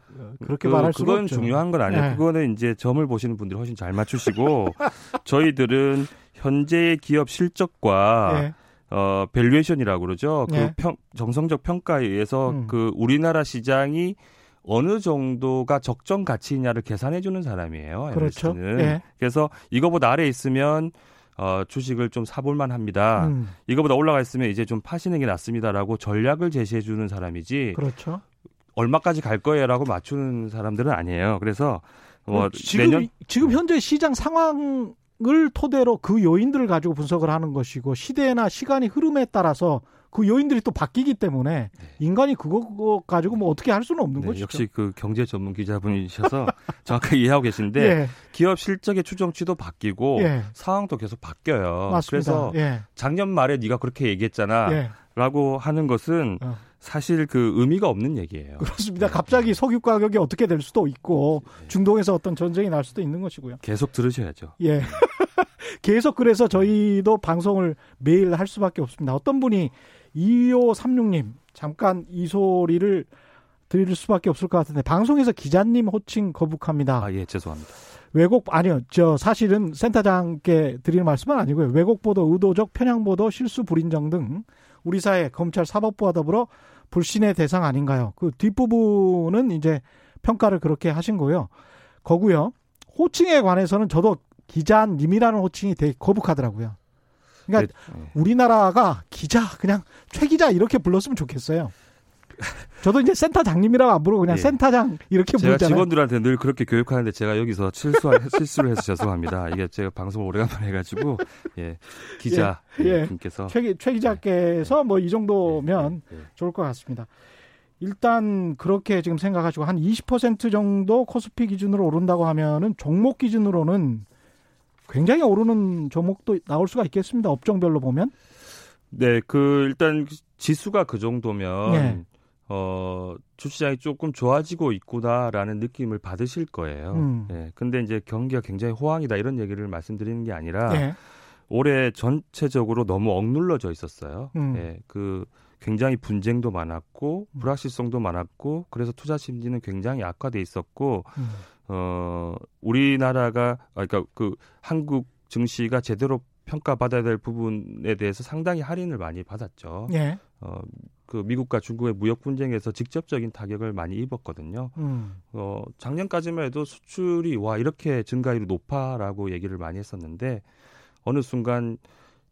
그렇게 그, 말할 수가 그건 중요한 건 아니에요. 예. 그거는 이제 점을 보시는 분들이 훨씬 잘 맞추시고 <laughs> 저희들은 현재의 기업 실적과 예. 어 valuation이라고 그러죠. 그 예. 평, 정성적 평가에 의해서 음. 그 우리나라 시장이 어느 정도가 적정 가치냐를 계산해 주는 사람이에요. 그렇죠. 예. 그래서 이거보다 아래 있으면 어, 주식을 좀 사볼만 합니다. 음. 이거보다 올라가 있으면 이제 좀 파시는 게 낫습니다라고 전략을 제시해 주는 사람이지. 그렇죠. 얼마까지 갈 거예요라고 맞추는 사람들은 아니에요. 그래서 뭐 지금 내년 지금 현재 시장 상황을 토대로 그 요인들을 가지고 분석을 하는 것이고 시대나 시간이 흐름에 따라서 그 요인들이 또 바뀌기 때문에 네. 인간이 그거 가지고 뭐 어떻게 할 수는 없는 네, 거죠. 역시 그 경제 전문 기자분이셔서 <laughs> 정확하게 이해하고 계신데 예. 기업 실적의 추정치도 바뀌고 예. 상황도 계속 바뀌어요. 맞습니다. 그래서 예. 작년 말에 네가 그렇게 얘기했잖아라고 예. 하는 것은 어. 사실 그 의미가 없는 얘기예요. 그렇습니다. 네. 갑자기 석유 가격이 어떻게 될 수도 있고 네. 중동에서 어떤 전쟁이 날 수도 있는 것이고요. 계속 들으셔야죠. 예. <laughs> 계속 그래서 저희도 방송을 매일 할 수밖에 없습니다. 어떤 분이 2536님, 잠깐 이 소리를 드릴 수밖에 없을 것 같은데, 방송에서 기자님 호칭 거북합니다. 아, 예, 죄송합니다. 왜곡, 아니요, 저 사실은 센터장께 드리는 말씀은 아니고요. 왜곡 보도, 의도적 편향 보도, 실수 불인정 등 우리 사회 검찰 사법부와 더불어 불신의 대상 아닌가요? 그 뒷부분은 이제 평가를 그렇게 하신 거고요. 거고요. 호칭에 관해서는 저도 기자님이라는 호칭이 되게 거북하더라고요. 그러니까 네. 우리나라가 기자 그냥 최 기자 이렇게 불렀으면 좋겠어요. 저도 이제 센터장님이라고 안 부르고 그냥 네. 센터장 이렇게 제가 부르잖아요. 직원들한테 늘 그렇게 교육하는데 제가 여기서 실수 <laughs> 실수를 해서 죄송합니다. 이게 제가 방송을 오래간만에 해가지고 예 기자 예, 예. 분께서 최, 최 기자께서 뭐 이 정도면 예, 예. 좋을 것 같습니다. 일단 그렇게 지금 생각하시고 한 20% 정도 코스피 기준으로 오른다고 하면은 종목 기준으로는 굉장히 오르는 종목도 나올 수가 있겠습니다. 업종별로 보면. 네, 그 일단 지수가 그 정도면 네. 어, 주시장이 조금 좋아지고 있구나라는 느낌을 받으실 거예요. 음. 네, 근데 이제 경기가 굉장히 호황이다 이런 얘기를 말씀드리는 게 아니라 네. 올해 전체적으로 너무 억눌러져 있었어요. 음. 네, 그 굉장히 분쟁도 많았고 음. 불확실성도 많았고 그래서 투자 심리는 굉장히 악화돼 있었고 음. 어, 우리나라가, 아, 그러니까 그 한국 증시가 제대로 평가받아야 될 부분에 대해서 상당히 할인을 많이 받았죠. 예. 어, 그 미국과 중국의 무역 분쟁에서 직접적인 타격을 많이 입었거든요. 음. 어, 작년까지만 해도 수출이 와 이렇게 증가율이 높아라고 얘기를 많이 했었는데 어느 순간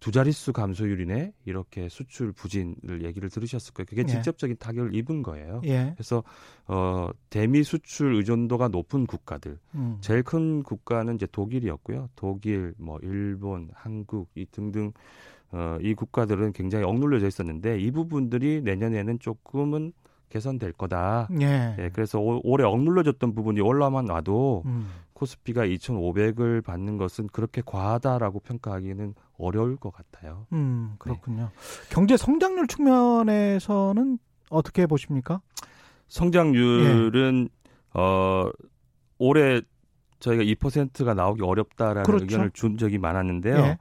두 자릿수 감소율이네 이렇게 수출 부진을 얘기를 들으셨을 거예요. 그게 예. 직접적인 타격을 입은 거예요. 예. 그래서 어 대미 수출 의존도가 높은 국가들 음. 제일 큰 국가는 이제 독일이었고요. 독일, 뭐 일본, 한국 이 등등 어, 이 국가들은 굉장히 억눌려져 있었는데 이 부분들이 내년에는 조금은 개선될 거다. 예. 예 그래서 오, 올해 억눌려졌던 부분이 올라만 와도 음. 코스피가 2,500을 받는 것은 그렇게 과하다라고 평가하기는 어려울 것 같아요. 음, 그렇군요. 네. 경제 성장률 측면에서는 어떻게 보십니까? 성장률은 예. 어 올해 저희가 2%가 나오기 어렵다라는 그렇죠. 의견을 준 적이 많았는데요. 예.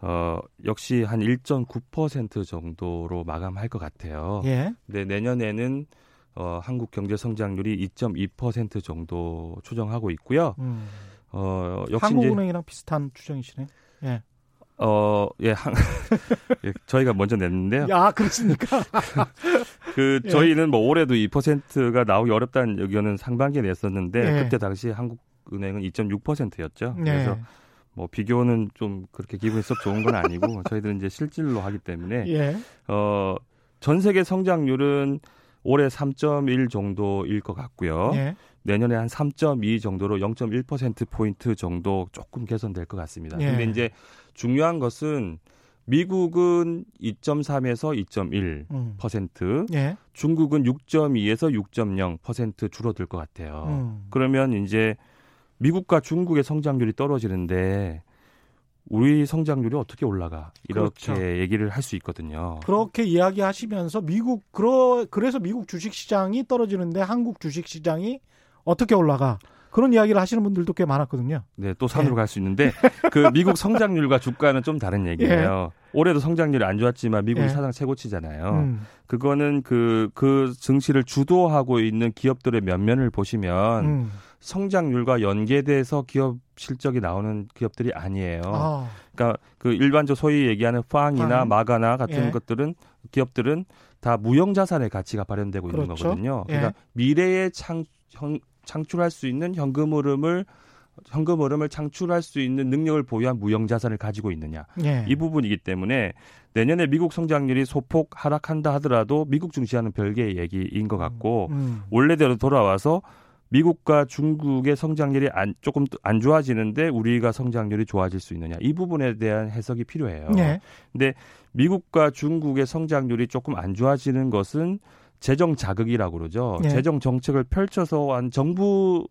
어, 역시 한 1.9% 정도로 마감할 것 같아요. 예. 근데 내년에는 어, 한국 경제 성장률이 2.2% 정도 추정하고 있고요. 음. 어, 역시 한국은행이랑 비슷한 추정이시네. 예. 어, 예, 한, <laughs> 예, 저희가 먼저 냈는데요. 야, 그렇습니까? <laughs> 그, 예. 저희는 뭐 올해도 2%가 나오기 어렵다는 의견은 상반기에 냈었는데, 예. 그때 당시 한국은행은 2.6%였죠. 예. 그래서 뭐 비교는 좀 그렇게 기분이 썩 좋은 건 아니고, <laughs> 저희들은 이제 실질로 하기 때문에, 예. 어, 전 세계 성장률은 올해 3.1 정도일 것 같고요. 예. 내년에 한 3.2 정도로 0.1% 포인트 정도 조금 개선될 것 같습니다. 예. 근데 이제 중요한 것은 미국은 2.3에서 2.1%, 음. 예. 중국은 6.2에서 6.0% 줄어들 것 같아요. 음. 그러면 이제 미국과 중국의 성장률이 떨어지는데 우리 성장률이 어떻게 올라가 이렇게 그렇죠. 얘기를 할 수 있거든요. 그렇게 이야기하시면서 미국 그러 그래서 미국 주식 시장이 떨어지는데 한국 주식 시장이 어떻게 올라가? 그런 이야기를 하시는 분들도 꽤 많았거든요. 네, 또 산으로 예. 갈수 있는데 <laughs> 그 미국 성장률과 주가는 좀 다른 얘기예요. 예. 올해도 성장률이 안 좋았지만 미국이 예. 사상 최고치잖아요. 음. 그거는 그, 그 증시를 주도하고 있는 기업들의 면면을 보시면 음. 성장률과 연계돼서 기업 실적이 나오는 기업들이 아니에요. 아. 그러니까 그 일반적 소위 얘기하는 빵이나 마가나 같은 예. 것들은 기업들은 다 무형 자산의 가치가 발현되고 그렇죠. 있는 거거든요. 그러니까 예. 미래의 창 형, 창출할 수 있는 현금 흐름을 현금 흐름을 창출할 수 있는 능력을 보유한 무형 자산을 가지고 있느냐 예. 이 부분이기 때문에 내년에 미국 성장률이 소폭 하락한다 하더라도 미국 중시하는 별개의 얘기인 것 같고 음, 음. 원래대로 돌아와서 미국과 중국의 성장률이 안, 조금 안 좋아지는데 우리가 성장률이 좋아질 수 있느냐 이 부분에 대한 해석이 필요해요. 예. 근데 미국과 중국의 성장률이 조금 안 좋아지는 것은 재정 자극이라고 그러죠. 네. 재정 정책을 펼쳐서 한 정부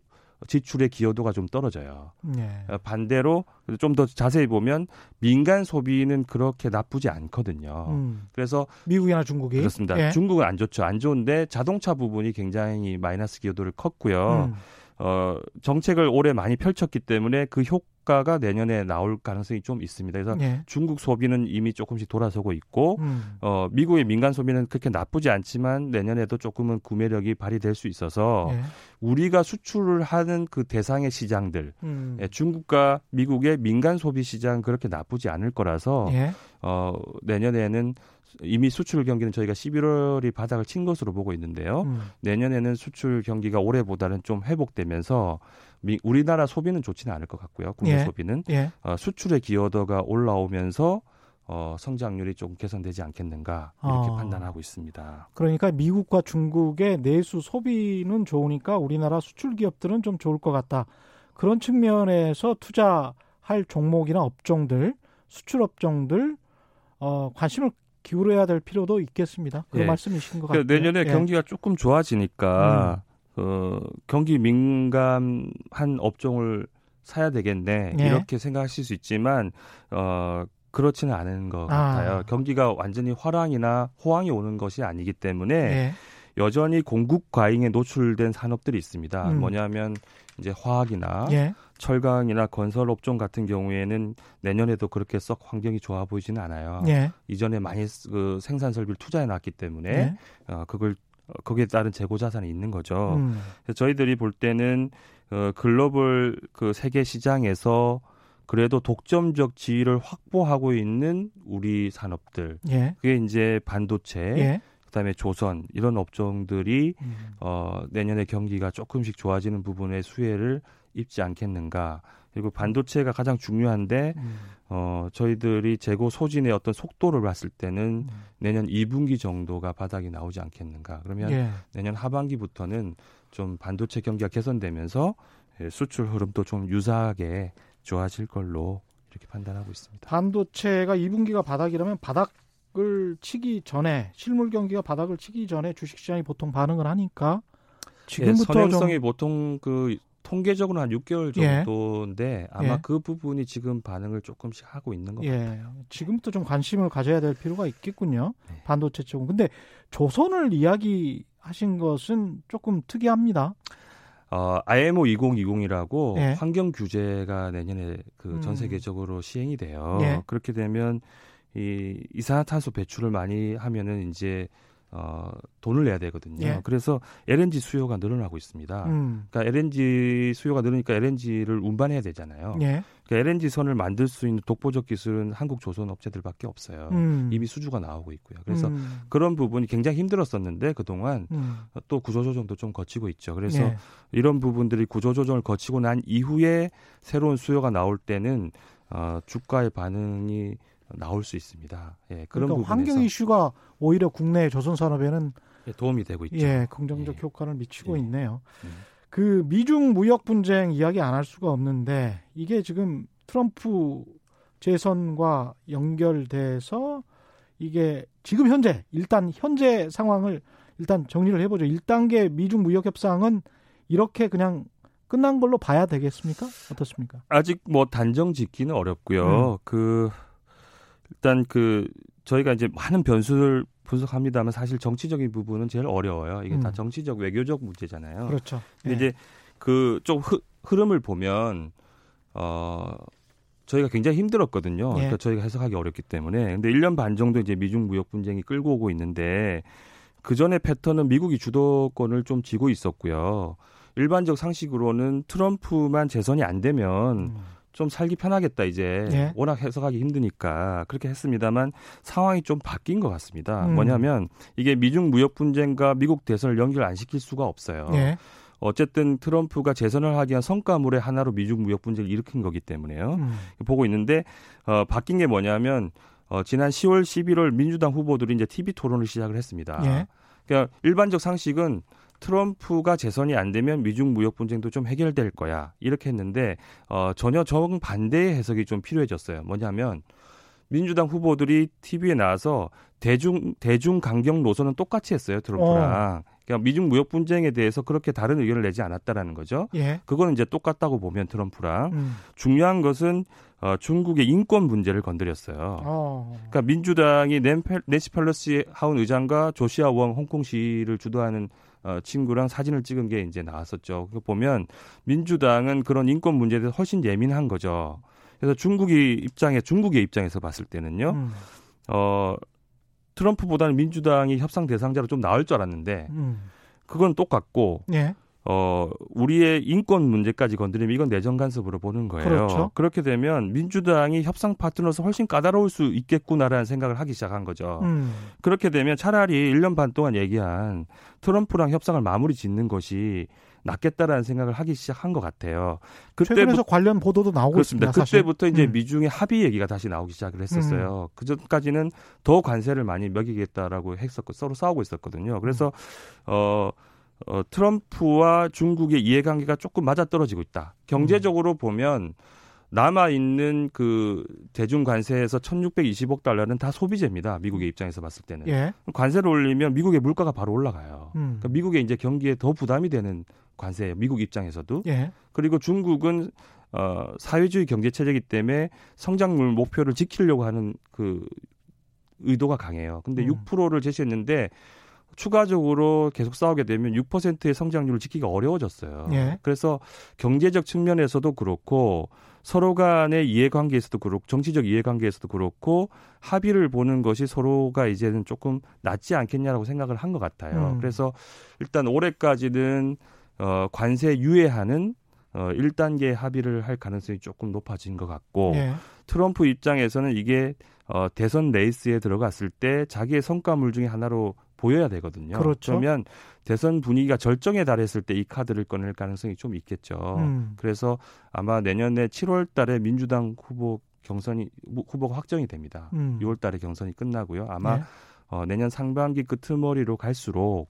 지출의 기여도가 좀 떨어져요. 네. 반대로 좀 더 자세히 보면 민간 소비는 그렇게 나쁘지 않거든요. 음. 그래서 미국이나 중국이 그렇습니다. 예. 중국은 안 좋죠. 안 좋은데 자동차 부분이 굉장히 마이너스 기여도를 컸고요. 음. 어, 정책을 올해 많이 펼쳤기 때문에 그 효과 가 내년에 나올 가능성이 좀 있습니다. 그래서 네. 중국 소비는 이미 조금씩 돌아서고 있고, 음. 어, 미국의 민간 소비는 그렇게 나쁘지 않지만 내년에도 조금은 구매력이 발휘될 수 있어서 네. 우리가 수출을 하는 그 대상의 시장들, 음. 예, 중국과 미국의 민간 소비 시장 그렇게 나쁘지 않을 거라서 네. 어, 내년에는 이미 수출 경기는 저희가 11월이 바닥을 친 것으로 보고 있는데요. 음. 내년에는 수출 경기가 올해보다는 좀 회복되면서 미, 우리나라 소비는 좋지는 않을 것 같고요. 국내 예. 소비는 예. 어, 수출의 기여도가 올라오면서 어, 성장률이 조금 개선되지 않겠는가 이렇게 어. 판단하고 있습니다. 그러니까 미국과 중국의 내수 소비는 좋으니까 우리나라 수출 기업들은 좀 좋을 것 같다. 그런 측면에서 투자할 종목이나 업종들, 수출 업종들 어, 관심을 기울여야 될 필요도 있겠습니다. 그 예. 말씀이신 것 그러니까 같아요. 내년에 예. 경기가 조금 좋아지니까 음. 어, 경기 민감한 업종을 사야 되겠네 예. 이렇게 생각하실 수 있지만 어, 그렇지는 않은 것 아. 같아요. 경기가 완전히 화랑이나 호황이 오는 것이 아니기 때문에 예. 여전히 공급 과잉에 노출된 산업들이 있습니다. 음. 뭐냐면 이제 화학이나 예. 철강이나 건설 업종 같은 경우에는 내년에도 그렇게 썩 환경이 좋아 보이지는 않아요. 예. 이전에 많이 그 생산 설비를 투자해 놨기 때문에 예. 어, 그걸 어, 거기에 따른 재고 자산이 있는 거죠. 음. 그래서 저희들이 볼 때는 어, 글로벌 그 세계 시장에서 그래도 독점적 지위를 확보하고 있는 우리 산업들. 예. 그게 이제 반도체, 예. 그다음에 조선 이런 업종들이 음. 어, 내년에 경기가 조금씩 좋아지는 부분의 수혜를 입지 않겠는가. 그리고 반도체가 가장 중요한데 음. 어 저희들이 재고 소진의 어떤 속도를 봤을 때는 음. 내년 2분기 정도가 바닥이 나오지 않겠는가. 그러면 예. 내년 하반기부터는 좀 반도체 경기가 개선되면서 예, 수출 흐름도 좀 유사하게 좋아질 걸로 이렇게 판단하고 있습니다. 반도체가 2분기가 바닥이라면 바닥을 치기 전에 실물 경기가 바닥을 치기 전에 주식시장이 보통 반응을 하니까 지금부터 예, 선행성이 좀... 보통 그 통계적으로 한 6개월 예. 정도인데 예. 아마 예. 그 부분이 지금 반응을 조금씩 하고 있는 것 예. 같아요. 지금부터 좀 관심을 가져야 될 필요가 있겠군요. 네. 반도체 쪽은. 근데 조선을 이야기하신 것은 조금 특이합니다. 어, IMO 2020이라고 예. 환경 규제가 내년에 그전 음. 세계적으로 시행이 돼요. 예. 그렇게 되면 이 이산화탄소 배출을 많이 하면은 이제 어, 돈을 내야 되거든요. 예. 그래서 LNG 수요가 늘어나고 있습니다. 음. 그러니까 LNG 수요가 늘으니까 LNG를 운반해야 되잖아요. 예. 그러니까 LNG 선을 만들 수 있는 독보적 기술은 한국 조선 업체들밖에 없어요. 음. 이미 수주가 나오고 있고요. 그래서 음. 그런 부분이 굉장히 힘들었었는데 그동안 음. 또 구조조정도 좀 거치고 있죠. 그래서 예. 이런 부분들이 구조조정을 거치고 난 이후에 새로운 수요가 나올 때는 어, 주가의 반응이 나올 수 있습니다. 예, 그런 그러니까 환경 이슈가 오히려 국내 조선 산업에는 예, 도움이 되고 있죠. 예, 긍정적 예. 효과를 미치고 예. 있네요. 음. 그 미중 무역 분쟁 이야기 안 할 수가 없는데 이게 지금 트럼프 재선과 연결돼서 이게 지금 현재 일단 현재 상황을 일단 정리를 해보죠. 1단계 미중 무역 협상은 이렇게 그냥 끝난 걸로 봐야 되겠습니까? 어떻습니까? 아직 뭐 단정 짓기는 어렵고요. 음. 그 일단 그 저희가 이제 많은 변수를 분석합니다만 사실 정치적인 부분은 제일 어려워요. 이게 음. 다 정치적 외교적 문제잖아요. 그렇죠. 근데 예. 이제 그좀 흐름을 보면 어 저희가 굉장히 힘들었거든요. 예. 그러니까 저희가 해석하기 어렵기 때문에. 근데 1년 반 정도 이제 미중 무역 분쟁이 끌고 오고 있는데 그 전에 패턴은 미국이 주도권을 좀 쥐고 있었고요. 일반적 상식으로는 트럼프만 재선이 안 되면 음. 좀 살기 편하겠다 이제 예. 워낙 해석하기 힘드니까 그렇게 했습니다만 상황이 좀 바뀐 것 같습니다. 음. 뭐냐면 이게 미중 무역 분쟁과 미국 대선을 연결 안 시킬 수가 없어요. 예. 어쨌든 트럼프가 재선을 하기 위한 성과물의 하나로 미중 무역 분쟁을 일으킨 거기 때문에요. 음. 보고 있는데 어, 바뀐 게 뭐냐면 어, 지난 10월, 11월 민주당 후보들이 이제 TV 토론을 시작을 했습니다. 예. 그러니까 일반적 상식은 트럼프가 재선이 안 되면 미중 무역 분쟁도 좀 해결될 거야 이렇게 했는데 어, 전혀 정반대의 해석이 좀 필요해졌어요. 뭐냐면 민주당 후보들이 TV에 나와서 대중 대중 강경 노선은 똑같이 했어요 트럼프랑. 어. 그러니까 미중 무역 분쟁에 대해서 그렇게 다른 의견을 내지 않았다라는 거죠. 예. 그거는 이제 똑같다고 보면 트럼프랑 음. 중요한 것은 어, 중국의 인권 문제를 건드렸어요. 어. 그러니까 민주당이 낸시 펠러시 하운 의장과 조시아 웡 홍콩시를 주도하는 어, 친구랑 사진을 찍은 게 이제 나왔었죠. 그 보면 민주당은 그런 인권 문제에 대해서 훨씬 예민한 거죠. 그래서 중국이 입장에 중국의 입장에서 봤을 때는요. 음. 어 트럼프보다는 민주당이 협상 대상자로 좀 나을 줄 알았는데 음. 그건 똑같고 예. 어, 우리의 인권 문제까지 건드리면 이건 내정 간섭으로 보는 거예요. 그렇죠. 그렇게 되면 민주당이 협상 파트너로서 훨씬 까다로울 수 있겠구나라는 생각을 하기 시작한 거죠. 음. 그렇게 되면 차라리 1년 반 동안 얘기한 트럼프랑 협상을 마무리 짓는 것이 낫겠다라는 생각을 하기 시작한 것 같아요. 그때부터 관련 보도도 나오고 그렇습니다. 있습니다. 그때부터 이제 음. 미중의 합의 얘기가 다시 나오기 시작을 했었어요. 음. 그 전까지는 더 관세를 많이 매기겠다라고 했었고 서로 싸우고 있었거든요. 그래서 음. 어 어, 트럼프와 중국의 이해관계가 조금 맞아떨어지고 있다. 경제적으로 음. 보면 남아 있는 그 대중 관세에서 1,620억 달러는 다 소비재입니다. 미국의 입장에서 봤을 때는 예. 관세를 올리면 미국의 물가가 바로 올라가요. 음. 그러니까 미국의 이제 경기에 더 부담이 되는 관세예요. 미국 입장에서도. 예. 그리고 중국은 어, 사회주의 경제 체제이기 때문에 성장률 목표를 지키려고 하는 그 의도가 강해요. 근데 음. 6%를 제시했는데 추가적으로 계속 싸우게 되면 6%의 성장률을 지키기가 어려워졌어요. 예. 그래서 경제적 측면에서도 그렇고 서로 간의 이해관계에서도 그렇고 정치적 이해관계에서도 그렇고 합의를 보는 것이 서로가 이제는 조금 낫지 않겠냐라고 생각을 한 것 같아요. 음. 그래서 일단 올해까지는 어 관세 유예하는 어 1단계 합의를 할 가능성이 조금 높아진 것 같고 예. 트럼프 입장에서는 이게 어 대선 레이스에 들어갔을 때 자기의 성과물 중에 하나로 보여야 되거든요. 그렇죠. 그러면 대선 분위기가 절정에 달했을 때 이 카드를 꺼낼 가능성이 좀 있겠죠. 음. 그래서 아마 내년에 7월 달에 민주당 후보 경선이 후보가 확정이 됩니다. 음. 6월 달에 경선이 끝나고요. 아마 네. 어, 내년 상반기 끝머리로 갈수록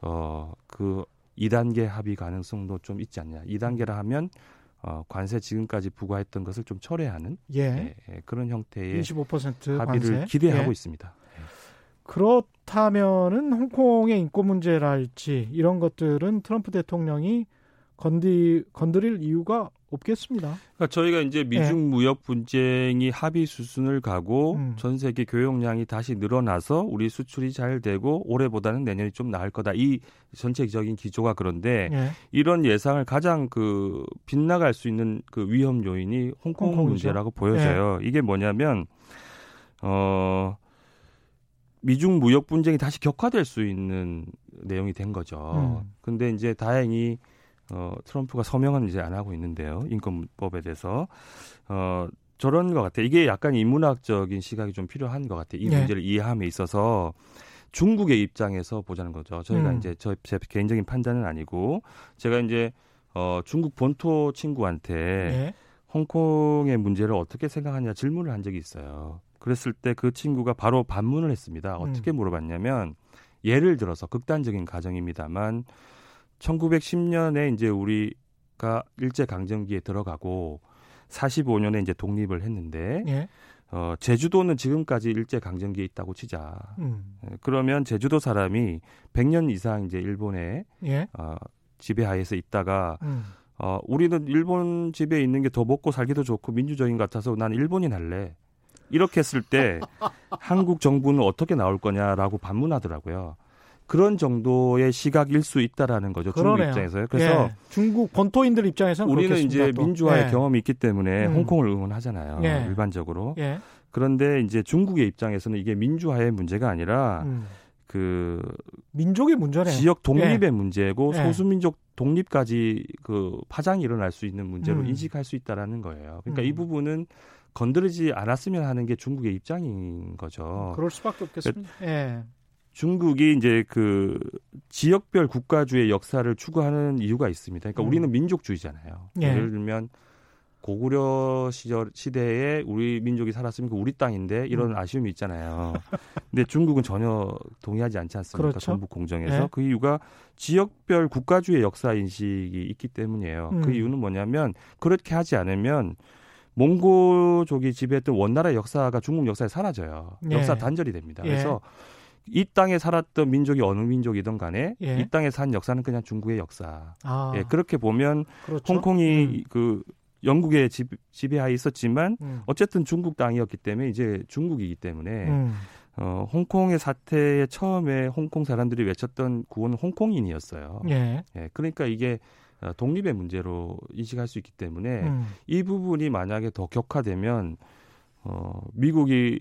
어, 그 2단계 합의 가능성도 좀 있지 않냐. 2단계라 하면 어, 관세 지금까지 부과했던 것을 좀 철회하는 예. 예, 예 그런 형태의 25% 합의를 관세? 기대하고 예. 있습니다. 그렇다면은 홍콩의 인권 문제랄지 이런 것들은 트럼프 대통령이 건디 건드릴 이유가 없겠습니다. 그러니까 저희가 이제 미중 네. 무역 분쟁이 합의 수순을 가고 음. 전 세계 교역량이 다시 늘어나서 우리 수출이 잘 되고 올해보다는 내년이 좀 나을 거다. 이 전체적인 기조가 그런데 네. 이런 예상을 가장 그 빗나갈 수 있는 그 위험 요인이 홍콩 홍콩이죠. 문제라고 보여져요. 네. 이게 뭐냐면 어 미중 무역 분쟁이 다시 격화될 수 있는 내용이 된 거죠. 음. 근데 이제 다행히 어 트럼프가 서명은 이제 안 하고 있는데요. 인권법에 대해서 어 저런 것 같아요. 이게 약간 인문학적인 시각이 좀 필요한 것 같아요. 이 네. 문제를 이해함에 있어서 중국의 입장에서 보자는 거죠. 저희가 음. 이제 저 제 개인적인 판단은 아니고 제가 이제 어 중국 본토 친구한테 네. 홍콩의 문제를 어떻게 생각하냐 질문을 한 적이 있어요. 그랬을 때 그 친구가 바로 반문을 했습니다. 어떻게 음. 물어봤냐면 예를 들어서 극단적인 가정입니다만 1910년에 이제 우리가 일제 강점기에 들어가고 45년에 이제 독립을 했는데 예. 어, 제주도는 지금까지 일제 강점기에 있다고 치자. 음. 예, 그러면 제주도 사람이 100년 이상 이제 일본에 예. 어, 지배하에서 있다가 음. 어, 우리는 일본 집에 있는 게 더 먹고 살기도 좋고 민주적인 것 같아서 난 일본인 할래. 이렇게 했을 때 한국 정부는 어떻게 나올 거냐라고 반문하더라고요. 그런 정도의 시각일 수 있다라는 거죠. 그러네요. 중국 입장에서요. 그래서 예. 중국 본토인들 입장에서는 우리는 이제 또. 민주화의 예. 경험이 있기 때문에 음. 홍콩을 응원하잖아요. 예. 일반적으로. 예. 그런데 이제 중국의 입장에서는 이게 민주화의 문제가 아니라 음. 그 민족의 문제네. 지역 독립의 예. 문제고 소수민족 독립까지 그 파장이 일어날 수 있는 문제로 음. 인식할 수 있다라는 거예요. 그러니까 음. 이 부분은 건드리지 않았으면 하는 게 중국의 입장인 거죠. 그럴 수밖에 없겠습니다. 예. 중국이 이제 그 지역별 국가주의 역사를 추구하는 이유가 있습니다. 그러니까 음. 우리는 민족주의잖아요. 예. 예를 들면 고구려 시절 시대에 우리 민족이 살았으니까 우리 땅인데 이런 음. 아쉬움이 있잖아요. 근데 중국은 전혀 동의하지 않지 않습니까? 그렇죠. 전북 공정에서 네. 그 이유가 지역별 국가주의 역사 인식이 있기 때문이에요. 그 음. 그 이유는 뭐냐면 그렇게 하지 않으면 몽고족이 지배했던 원나라의 역사가 중국 역사에 사라져요. 예. 역사 단절이 됩니다. 예. 그래서 이 땅에 살았던 민족이 어느 민족이든 간에 예. 이 땅에 산 역사는 그냥 중국의 역사. 아. 예, 그렇게 보면 그렇죠? 홍콩이 음. 그 영국의 지, 지배하에 있었지만 음. 어쨌든 중국 땅이었기 때문에 이제 중국이기 때문에 음. 어, 홍콩의 사태에 처음에 홍콩 사람들이 외쳤던 구호는 홍콩인이었어요. 예. 예 그러니까 이게 어, 독립의 문제로 인식할 수 있기 때문에 음. 이 부분이 만약에 더 격화되면 어, 미국이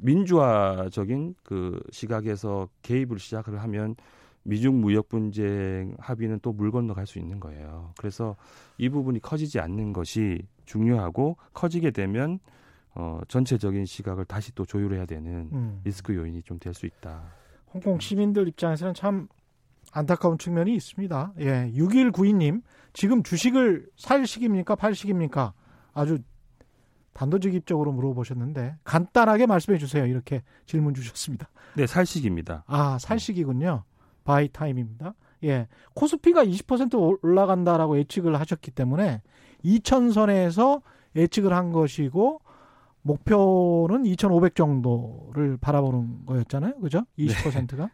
민주화적인 그 시각에서 개입을 시작을 하면 미중 무역 분쟁 합의는 또 물 건너갈 수 있는 거예요. 그래서 이 부분이 커지지 않는 것이 중요하고 커지게 되면 어, 전체적인 시각을 다시 또 조율해야 되는 음. 리스크 요인이 좀 될 수 있다. 홍콩 시민들 입장에서는 참 안타까운 측면이 있습니다. 예, 6192님, 지금 주식을 살 시기입니까? 팔 시기입니까? 아주 단도직입적으로 물어보셨는데 간단하게 말씀해 주세요. 이렇게 질문 주셨습니다. 네, 살 시기입니다. 아, 살 시기군요. buy time입니다. 예. 코스피가 20% 올라간다라고 예측을 하셨기 때문에 2000선에서 예측을 한 것이고 목표는 2,500 정도를 바라보는 거였잖아요. 그죠? 20%가. 네.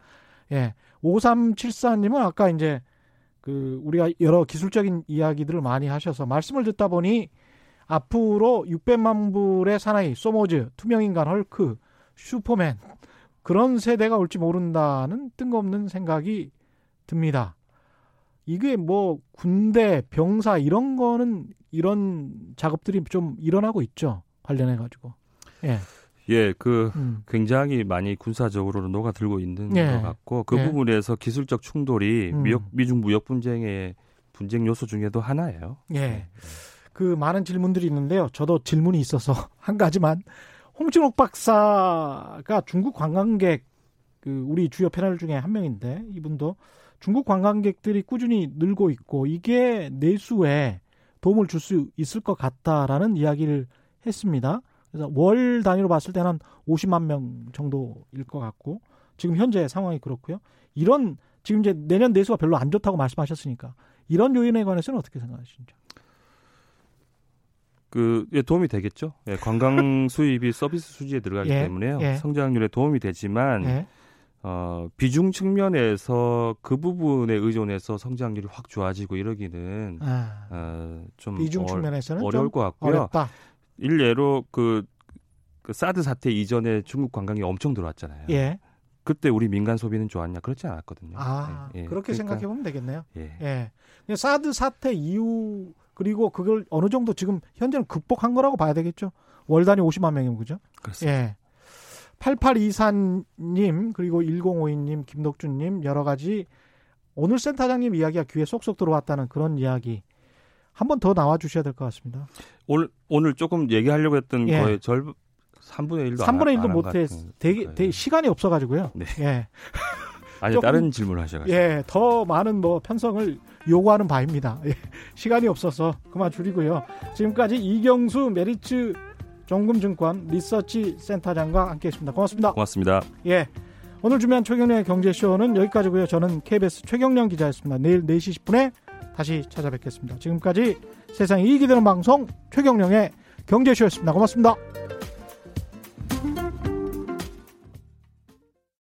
예. 5374님은 아까 이제 그 우리가 여러 기술적인 이야기들을 많이 하셔서 말씀을 듣다 보니 앞으로 600만 불의 사나이, 소모즈, 투명인간 헐크, 슈퍼맨 그런 세대가 올지 모른다는 뜬금없는 생각이 듭니다. 이게 뭐 군대, 병사 이런 거는 이런 작업들이 좀 일어나고 있죠. 관련해 가지고. 예. 예, 그 음. 굉장히 많이 군사적으로는 녹아들고 있는 예. 것 같고 그 예. 부분에서 기술적 충돌이 음. 미역, 미중 무역 분쟁의 분쟁 요소 중에도 하나예요. 예. 예. 그 많은 질문들이 있는데요. 저도 질문이 있어서 <laughs> 한 가지만 홍진옥 박사가 중국 관광객 그 우리 주요 패널 중에 한 명인데 이분도 중국 관광객들이 꾸준히 늘고 있고 이게 내수에 도움을 줄 수 있을 것 같다라는 이야기를 했습니다. 그래서 월 단위로 봤을 때는 한 50만 명 정도일 것 같고 지금 현재 상황이 그렇고요. 이런 지금 이제 내년 내수가 별로 안 좋다고 말씀하셨으니까 이런 요인에 관해서는 어떻게 생각하시는지? 그 예, 도움이 되겠죠. 예, 관광 <laughs> 수입이 서비스 수지에 들어가기 예, 때문에요. 예. 성장률에 도움이 되지만 예. 어, 비중 측면에서 그 부분에 의존해서 성장률이 확 좋아지고 이러기는 아, 어, 좀 비중 측면에서는 어려울 것 같고요. 어렵다. 일례로 그, 그 사드 사태 이전에 중국 관광이 엄청 들어왔잖아요. 예. 그때 우리 민간 소비는 좋았냐? 그렇지 않았거든요. 아, 예, 예. 그렇게 그러니까, 생각해 보면 되겠네요. 예. 예. 사드 사태 이후 그리고 그걸 어느 정도 지금 현재는 극복한 거라고 봐야 되겠죠. 월 단위 50만 명이면 그죠? 그렇습니다. 예. 8824님 그리고 1052님 김덕준님 여러 가지 오늘 센터장님 이야기가 귀에 쏙쏙 들어왔다는 그런 이야기 한 번 더 나와 주셔야 될 것 같습니다. 오늘 오늘 조금 얘기하려고 했던 예. 거의 절 3분의 1도 3분의 1도 못해 되게, 되게 시간이 없어 가지고요. 네. 예. <laughs> 아니 다른 질문을 하셔가지고. 예, 더 많은 뭐 편성을 요구하는 바입니다. 예, 시간이 없어서 그만 줄이고요. 지금까지 이경수 메리츠 정금증권 리서치 센터장과 함께했습니다. 고맙습니다. 고맙습니다. 예, 오늘 준비한 최경련의 경제쇼는 여기까지고요. 저는 KBS 최경련 기자였습니다. 내일 4시 10분에 다시 찾아뵙겠습니다. 지금까지 세상에 이익이 되는 방송 최경령의 경제쇼였습니다. 고맙습니다.